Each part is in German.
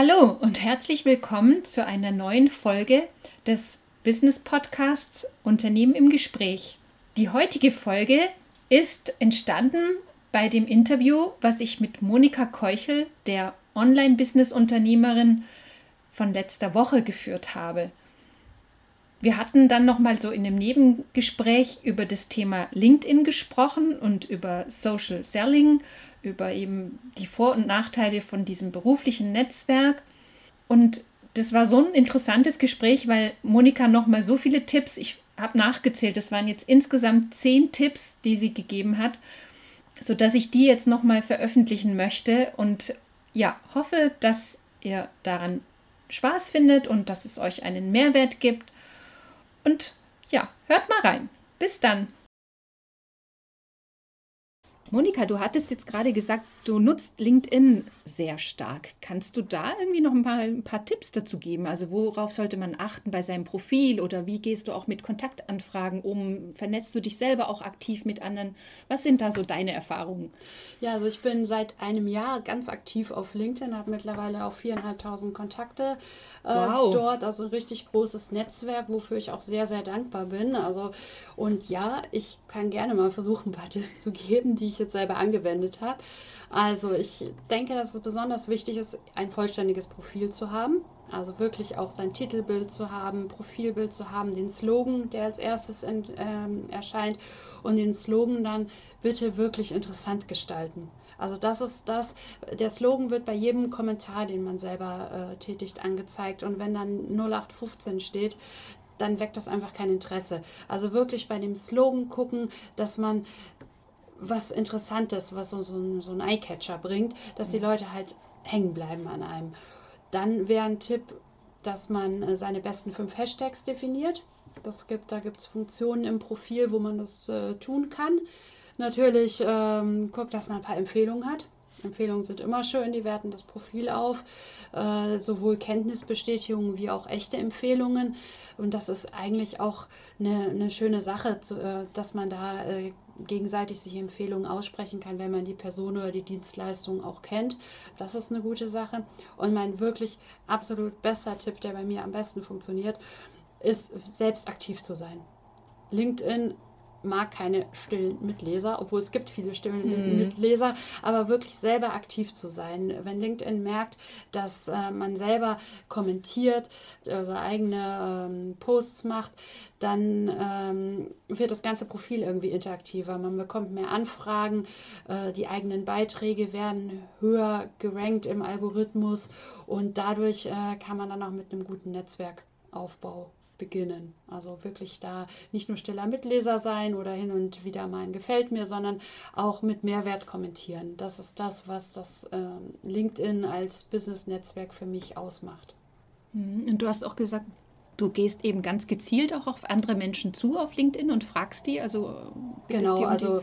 Hallo und herzlich willkommen zu einer neuen Folge des Business Podcasts Unternehmen im Gespräch. Die heutige Folge ist entstanden bei dem Interview, was ich mit Monika Keuchel, der Online-Business-Unternehmerin von letzter Woche geführt habe. Wir hatten dann noch mal so in einem Nebengespräch über das Thema LinkedIn gesprochen und über Social Selling, über eben die Vor- und Nachteile von diesem beruflichen Netzwerk. Und das war so ein interessantes Gespräch, weil Monika noch mal so viele Tipps, ich habe nachgezählt, das waren jetzt insgesamt zehn Tipps, die sie gegeben hat, sodass ich die jetzt noch mal veröffentlichen möchte und ja, hoffe, dass ihr daran Spaß findet und dass es euch einen Mehrwert gibt. Und ja, hört mal rein. Bis dann. Monika, du hattest jetzt gerade gesagt, du nutzt LinkedIn sehr stark. Kannst du da irgendwie noch mal ein paar Tipps dazu geben? Also worauf sollte man achten bei seinem Profil oder wie gehst du auch mit Kontaktanfragen um? Vernetzt du dich selber auch aktiv mit anderen? Was sind da so deine Erfahrungen? Ja, also ich bin seit einem Jahr ganz aktiv auf LinkedIn, habe mittlerweile auch viereinhalbtausend Kontakte äh, wow. dort, also ein richtig großes Netzwerk, wofür ich auch sehr, sehr dankbar bin. Also und ja, ich kann gerne mal versuchen, ein paar Tipps zu geben, die ich ich jetzt selber angewendet habe. Also ich denke, dass es besonders wichtig ist, ein vollständiges Profil zu haben. Also wirklich auch sein Titelbild zu haben, Profilbild zu haben, den Slogan, der als erstes in, ähm, erscheint und den Slogan dann bitte wirklich interessant gestalten. Also das ist das, der Slogan wird bei jedem Kommentar, den man selber äh, tätigt, angezeigt. Und wenn dann 0815 steht, dann weckt das einfach kein Interesse. Also wirklich bei dem Slogan gucken, dass man was Interessantes, was so, so, ein, so ein Eyecatcher bringt, dass die mhm. Leute halt hängen bleiben an einem. Dann wäre ein Tipp, dass man äh, seine besten fünf Hashtags definiert. Das gibt, da gibt es Funktionen im Profil, wo man das äh, tun kann. Natürlich ähm, guckt, dass man ein paar Empfehlungen hat. Empfehlungen sind immer schön, die werten das Profil auf, äh, sowohl Kenntnisbestätigungen wie auch echte Empfehlungen. Und das ist eigentlich auch eine, eine schöne Sache, zu, äh, dass man da äh, gegenseitig sich Empfehlungen aussprechen kann, wenn man die Person oder die Dienstleistung auch kennt. Das ist eine gute Sache. Und mein wirklich absolut bester Tipp, der bei mir am besten funktioniert, ist selbst aktiv zu sein. LinkedIn mag keine stillen Mitleser, obwohl es gibt viele stillen mhm. Mitleser, aber wirklich selber aktiv zu sein. Wenn LinkedIn merkt, dass äh, man selber kommentiert, äh, eigene ähm, Posts macht, dann ähm, wird das ganze Profil irgendwie interaktiver. Man bekommt mehr Anfragen, äh, die eigenen Beiträge werden höher gerankt im Algorithmus und dadurch äh, kann man dann auch mit einem guten Netzwerkaufbau beginnen. Also wirklich da nicht nur stiller Mitleser sein oder hin und wieder mal ein Gefällt mir, sondern auch mit Mehrwert kommentieren. Das ist das, was das äh, LinkedIn als Business-Netzwerk für mich ausmacht. Mhm. Und du hast auch gesagt, du gehst eben ganz gezielt auch auf andere Menschen zu auf LinkedIn und fragst die, also genau, die um also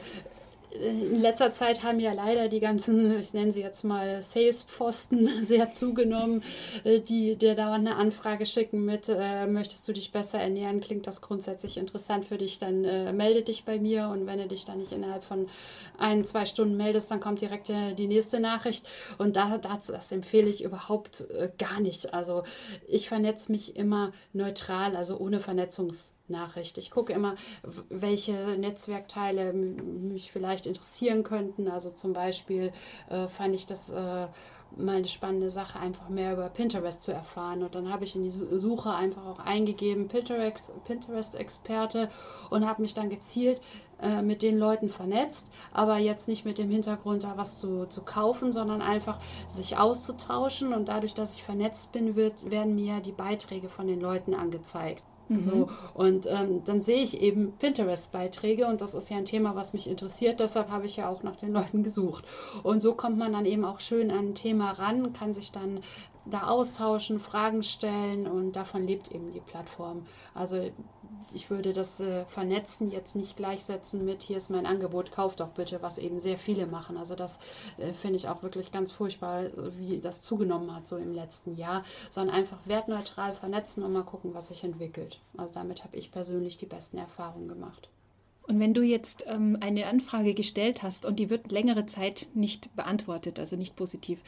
in letzter Zeit haben ja leider die ganzen, ich nenne sie jetzt mal Sales-Pfosten, sehr zugenommen, äh, die dir da eine Anfrage schicken mit, äh, möchtest du dich besser ernähren, klingt das grundsätzlich interessant für dich, dann äh, melde dich bei mir. Und wenn du dich dann nicht innerhalb von ein, zwei Stunden meldest, dann kommt direkt äh, die nächste Nachricht. Und da, das, das empfehle ich überhaupt äh, gar nicht. Also ich vernetze mich immer neutral, also ohne Vernetzungs- Nachricht. Ich gucke immer, welche Netzwerkteile mich vielleicht interessieren könnten. Also zum Beispiel äh, fand ich das äh, mal eine spannende Sache, einfach mehr über Pinterest zu erfahren. Und dann habe ich in die Suche einfach auch eingegeben, Pinterest-Experte und habe mich dann gezielt äh, mit den Leuten vernetzt, aber jetzt nicht mit dem Hintergrund, da was zu, zu kaufen, sondern einfach sich auszutauschen. Und dadurch, dass ich vernetzt bin, wird, werden mir die Beiträge von den Leuten angezeigt. Mhm. So, und ähm, dann sehe ich eben Pinterest-Beiträge und das ist ja ein Thema, was mich interessiert. Deshalb habe ich ja auch nach den Leuten gesucht. Und so kommt man dann eben auch schön an ein Thema ran, kann sich dann da austauschen, Fragen stellen und davon lebt eben die Plattform. Also ich würde das äh, Vernetzen jetzt nicht gleichsetzen mit, hier ist mein Angebot, kauf doch bitte, was eben sehr viele machen. Also das äh, finde ich auch wirklich ganz furchtbar, wie das zugenommen hat so im letzten Jahr, sondern einfach wertneutral vernetzen und mal gucken, was sich entwickelt. Also damit habe ich persönlich die besten Erfahrungen gemacht. Und wenn du jetzt ähm, eine Anfrage gestellt hast und die wird längere Zeit nicht beantwortet, also nicht positiv,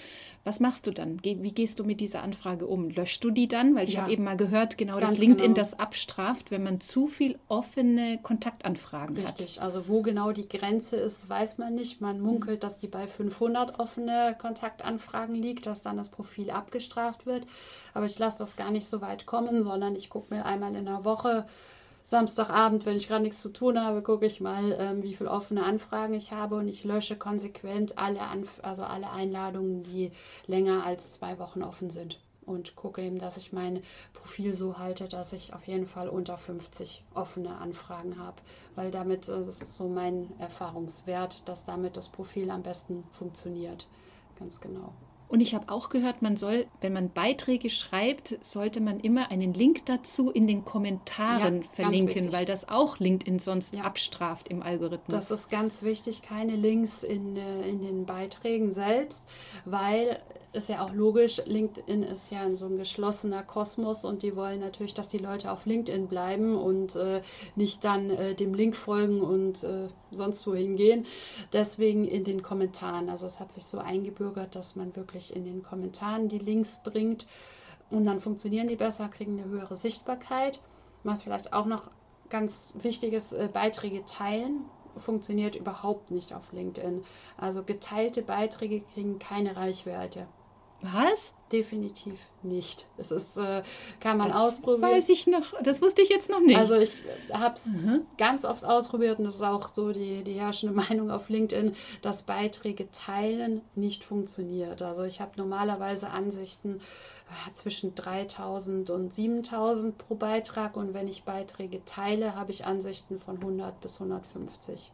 was machst du dann? Ge wie gehst du mit dieser Anfrage um? Löschst du die dann? Weil ich ja. habe eben mal gehört, genau, dass LinkedIn genau. das abstraft, wenn man zu viel offene Kontaktanfragen Richtig. hat. Richtig, also wo genau die Grenze ist, weiß man nicht. Man munkelt, dass die bei 500 offene Kontaktanfragen liegt, dass dann das Profil abgestraft wird. Aber ich lasse das gar nicht so weit kommen, sondern ich gucke mir einmal in der Woche Samstagabend, wenn ich gerade nichts zu tun habe, gucke ich mal, ähm, wie viele offene Anfragen ich habe und ich lösche konsequent alle, Anf also alle Einladungen, die länger als zwei Wochen offen sind. Und gucke eben, dass ich mein Profil so halte, dass ich auf jeden Fall unter 50 offene Anfragen habe. Weil damit, äh, das ist so mein Erfahrungswert, dass damit das Profil am besten funktioniert. Ganz genau. Und ich habe auch gehört, man soll, wenn man Beiträge schreibt, sollte man immer einen Link dazu in den Kommentaren ja, verlinken, weil das auch LinkedIn sonst ja. abstraft im Algorithmus. Das ist ganz wichtig, keine Links in, äh, in den Beiträgen selbst, weil ist ja auch logisch, LinkedIn ist ja so ein geschlossener Kosmos und die wollen natürlich, dass die Leute auf LinkedIn bleiben und äh, nicht dann äh, dem Link folgen und äh, sonst wo hingehen. Deswegen in den Kommentaren. Also es hat sich so eingebürgert, dass man wirklich in den Kommentaren die Links bringt und dann funktionieren die besser, kriegen eine höhere Sichtbarkeit. Was vielleicht auch noch ganz wichtig ist, äh, Beiträge teilen funktioniert überhaupt nicht auf LinkedIn. Also geteilte Beiträge kriegen keine Reichweite. Was? Definitiv nicht. Das ist, äh, kann man das ausprobieren. Weiß ich noch, das wusste ich jetzt noch nicht. Also ich habe es mhm. ganz oft ausprobiert und das ist auch so die, die herrschende Meinung auf LinkedIn, dass Beiträge teilen nicht funktioniert. Also ich habe normalerweise Ansichten äh, zwischen 3000 und 7000 pro Beitrag und wenn ich Beiträge teile, habe ich Ansichten von 100 bis 150.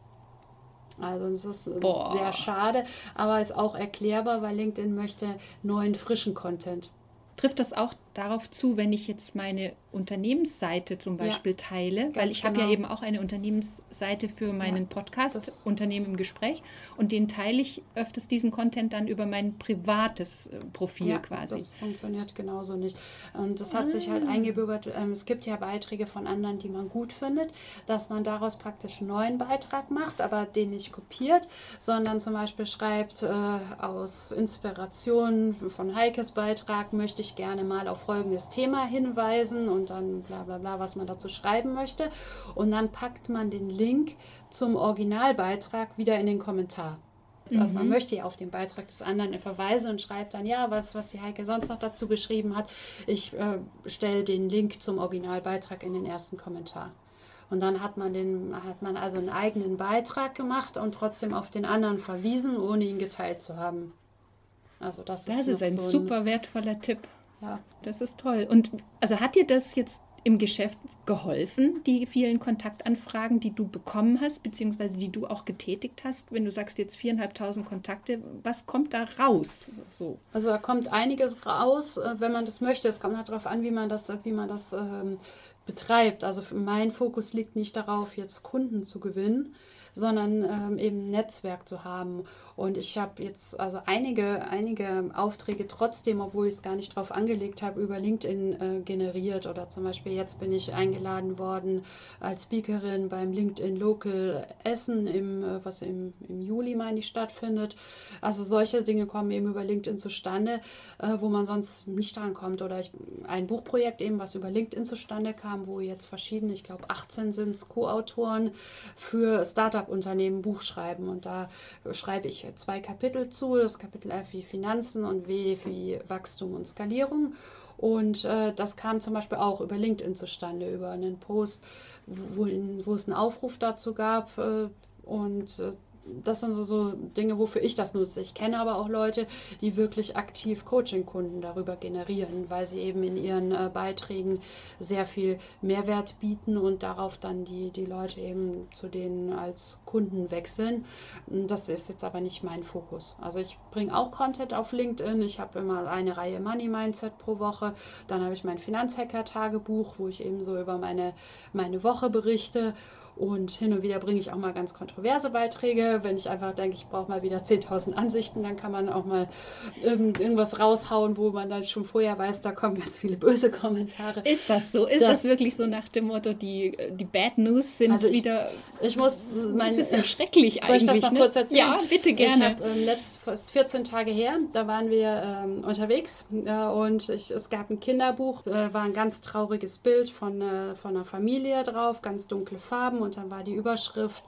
Also es ist ähm, Boah. sehr schade, aber ist auch erklärbar, weil LinkedIn möchte neuen, frischen Content. Trifft das auch darauf zu, wenn ich jetzt meine Unternehmensseite zum Beispiel ja, teile, weil ich genau. habe ja eben auch eine Unternehmensseite für meinen ja, Podcast Unternehmen im Gespräch und den teile ich öfters diesen Content dann über mein privates äh, Profil ja, quasi. Das funktioniert genauso nicht. Und das hat ah. sich halt ah. eingebürgert. Ähm, es gibt ja Beiträge von anderen, die man gut findet, dass man daraus praktisch einen neuen Beitrag macht, aber den nicht kopiert, sondern zum Beispiel schreibt, äh, aus Inspiration von Heikes Beitrag möchte ich gerne mal auf folgendes Thema hinweisen und dann bla bla bla, was man dazu schreiben möchte. Und dann packt man den Link zum Originalbeitrag wieder in den Kommentar. Also man mhm. möchte ja auf den Beitrag des anderen verweisen und schreibt dann, ja, was, was die Heike sonst noch dazu geschrieben hat. Ich äh, stelle den Link zum Originalbeitrag in den ersten Kommentar. Und dann hat man, den, hat man also einen eigenen Beitrag gemacht und trotzdem auf den anderen verwiesen, ohne ihn geteilt zu haben. Also das, das ist, ist ein so super wertvoller Tipp. Ja. Das ist toll. Und also hat dir das jetzt im Geschäft geholfen, die vielen Kontaktanfragen, die du bekommen hast, beziehungsweise die du auch getätigt hast? Wenn du sagst jetzt viereinhalbtausend Kontakte, was kommt da raus? So. Also da kommt einiges raus, äh, wenn man das möchte. Es kommt halt darauf an, wie man das, wie man das ähm, betreibt. Also mein Fokus liegt nicht darauf, jetzt Kunden zu gewinnen, sondern ähm, eben ein Netzwerk zu haben. Und ich habe jetzt also einige, einige Aufträge trotzdem, obwohl ich es gar nicht drauf angelegt habe, über LinkedIn äh, generiert. Oder zum Beispiel jetzt bin ich eingeladen worden als Speakerin beim LinkedIn Local Essen, im, äh, was im, im Juli, meine ich, stattfindet. Also solche Dinge kommen eben über LinkedIn zustande, äh, wo man sonst nicht dran kommt. Oder ich, ein Buchprojekt eben, was über LinkedIn zustande kam, wo jetzt verschiedene, ich glaube 18 sind es Co-Autoren für Startup-Unternehmen Buch schreiben. Und da schreibe ich zwei Kapitel zu. Das Kapitel F wie Finanzen und W wie Wachstum und Skalierung. Und äh, das kam zum Beispiel auch über LinkedIn zustande, über einen Post, wo, wo es einen Aufruf dazu gab. Äh, und äh, das sind so, so, Dinge, wofür ich das nutze. Ich kenne aber auch Leute, die wirklich aktiv Coaching-Kunden darüber generieren, weil sie eben in ihren äh, Beiträgen sehr viel Mehrwert bieten und darauf dann die, die Leute eben zu denen als Kunden wechseln. Das ist jetzt aber nicht mein Fokus. Also ich bringe auch Content auf LinkedIn. Ich habe immer eine Reihe Money Mindset pro Woche. Dann habe ich mein Finanzhacker-Tagebuch, wo ich eben so über meine, meine Woche berichte. Und hin und wieder bringe ich auch mal ganz kontroverse Beiträge. Wenn ich einfach denke, ich brauche mal wieder 10.000 Ansichten, dann kann man auch mal irgendwas raushauen, wo man dann schon vorher weiß, da kommen ganz viele böse Kommentare. Ist das so? Ist das, das wirklich so nach dem Motto, die, die Bad News sind also ich, wieder. Ich muss. Mein, das ist ja schrecklich soll eigentlich. Soll ich das noch ne? kurz erzählen? Ja, bitte gerne. Ich habe ähm, letzt, 14 Tage her, da waren wir ähm, unterwegs äh, und ich, es gab ein Kinderbuch, äh, war ein ganz trauriges Bild von, äh, von einer Familie drauf, ganz dunkle Farben und dann war die Überschrift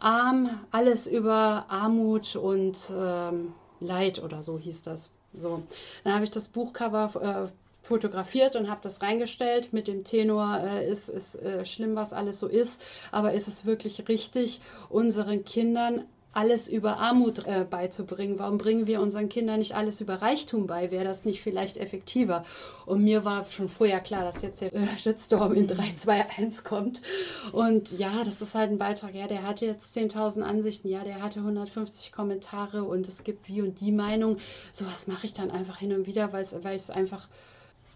Arm, alles über Armut und ähm, Leid oder so hieß das. So, dann habe ich das Buchcover äh, fotografiert und habe das reingestellt mit dem Tenor, äh, ist, ist äh, schlimm, was alles so ist, aber ist es wirklich richtig, unseren Kindern alles über Armut äh, beizubringen. Warum bringen wir unseren Kindern nicht alles über Reichtum bei? Wäre das nicht vielleicht effektiver? Und mir war schon vorher klar, dass jetzt der äh, Shitstorm in 3, 2, 1 kommt. Und ja, das ist halt ein Beitrag. Ja, der hatte jetzt 10.000 Ansichten. Ja, der hatte 150 Kommentare und es gibt die und die Meinung. Sowas mache ich dann einfach hin und wieder, weil es einfach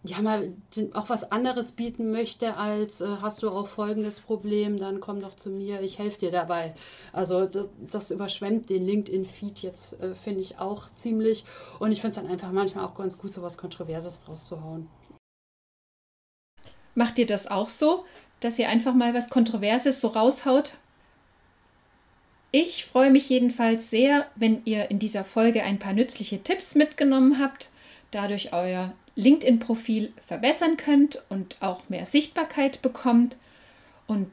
ja mal auch was anderes bieten möchte, als äh, hast du auch folgendes Problem, dann komm doch zu mir, ich helfe dir dabei. Also das, das überschwemmt den LinkedIn-Feed jetzt, äh, finde ich auch ziemlich. Und ich finde es dann einfach manchmal auch ganz gut, so was Kontroverses rauszuhauen. Macht ihr das auch so, dass ihr einfach mal was Kontroverses so raushaut? Ich freue mich jedenfalls sehr, wenn ihr in dieser Folge ein paar nützliche Tipps mitgenommen habt, dadurch euer LinkedIn-Profil verbessern könnt und auch mehr Sichtbarkeit bekommt. Und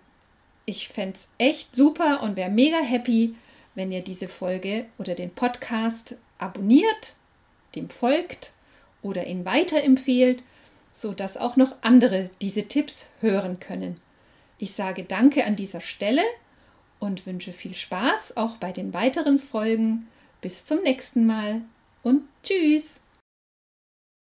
ich fände es echt super und wäre mega happy, wenn ihr diese Folge oder den Podcast abonniert, dem folgt oder ihn weiterempfehlt, sodass auch noch andere diese Tipps hören können. Ich sage danke an dieser Stelle und wünsche viel Spaß auch bei den weiteren Folgen. Bis zum nächsten Mal und tschüss!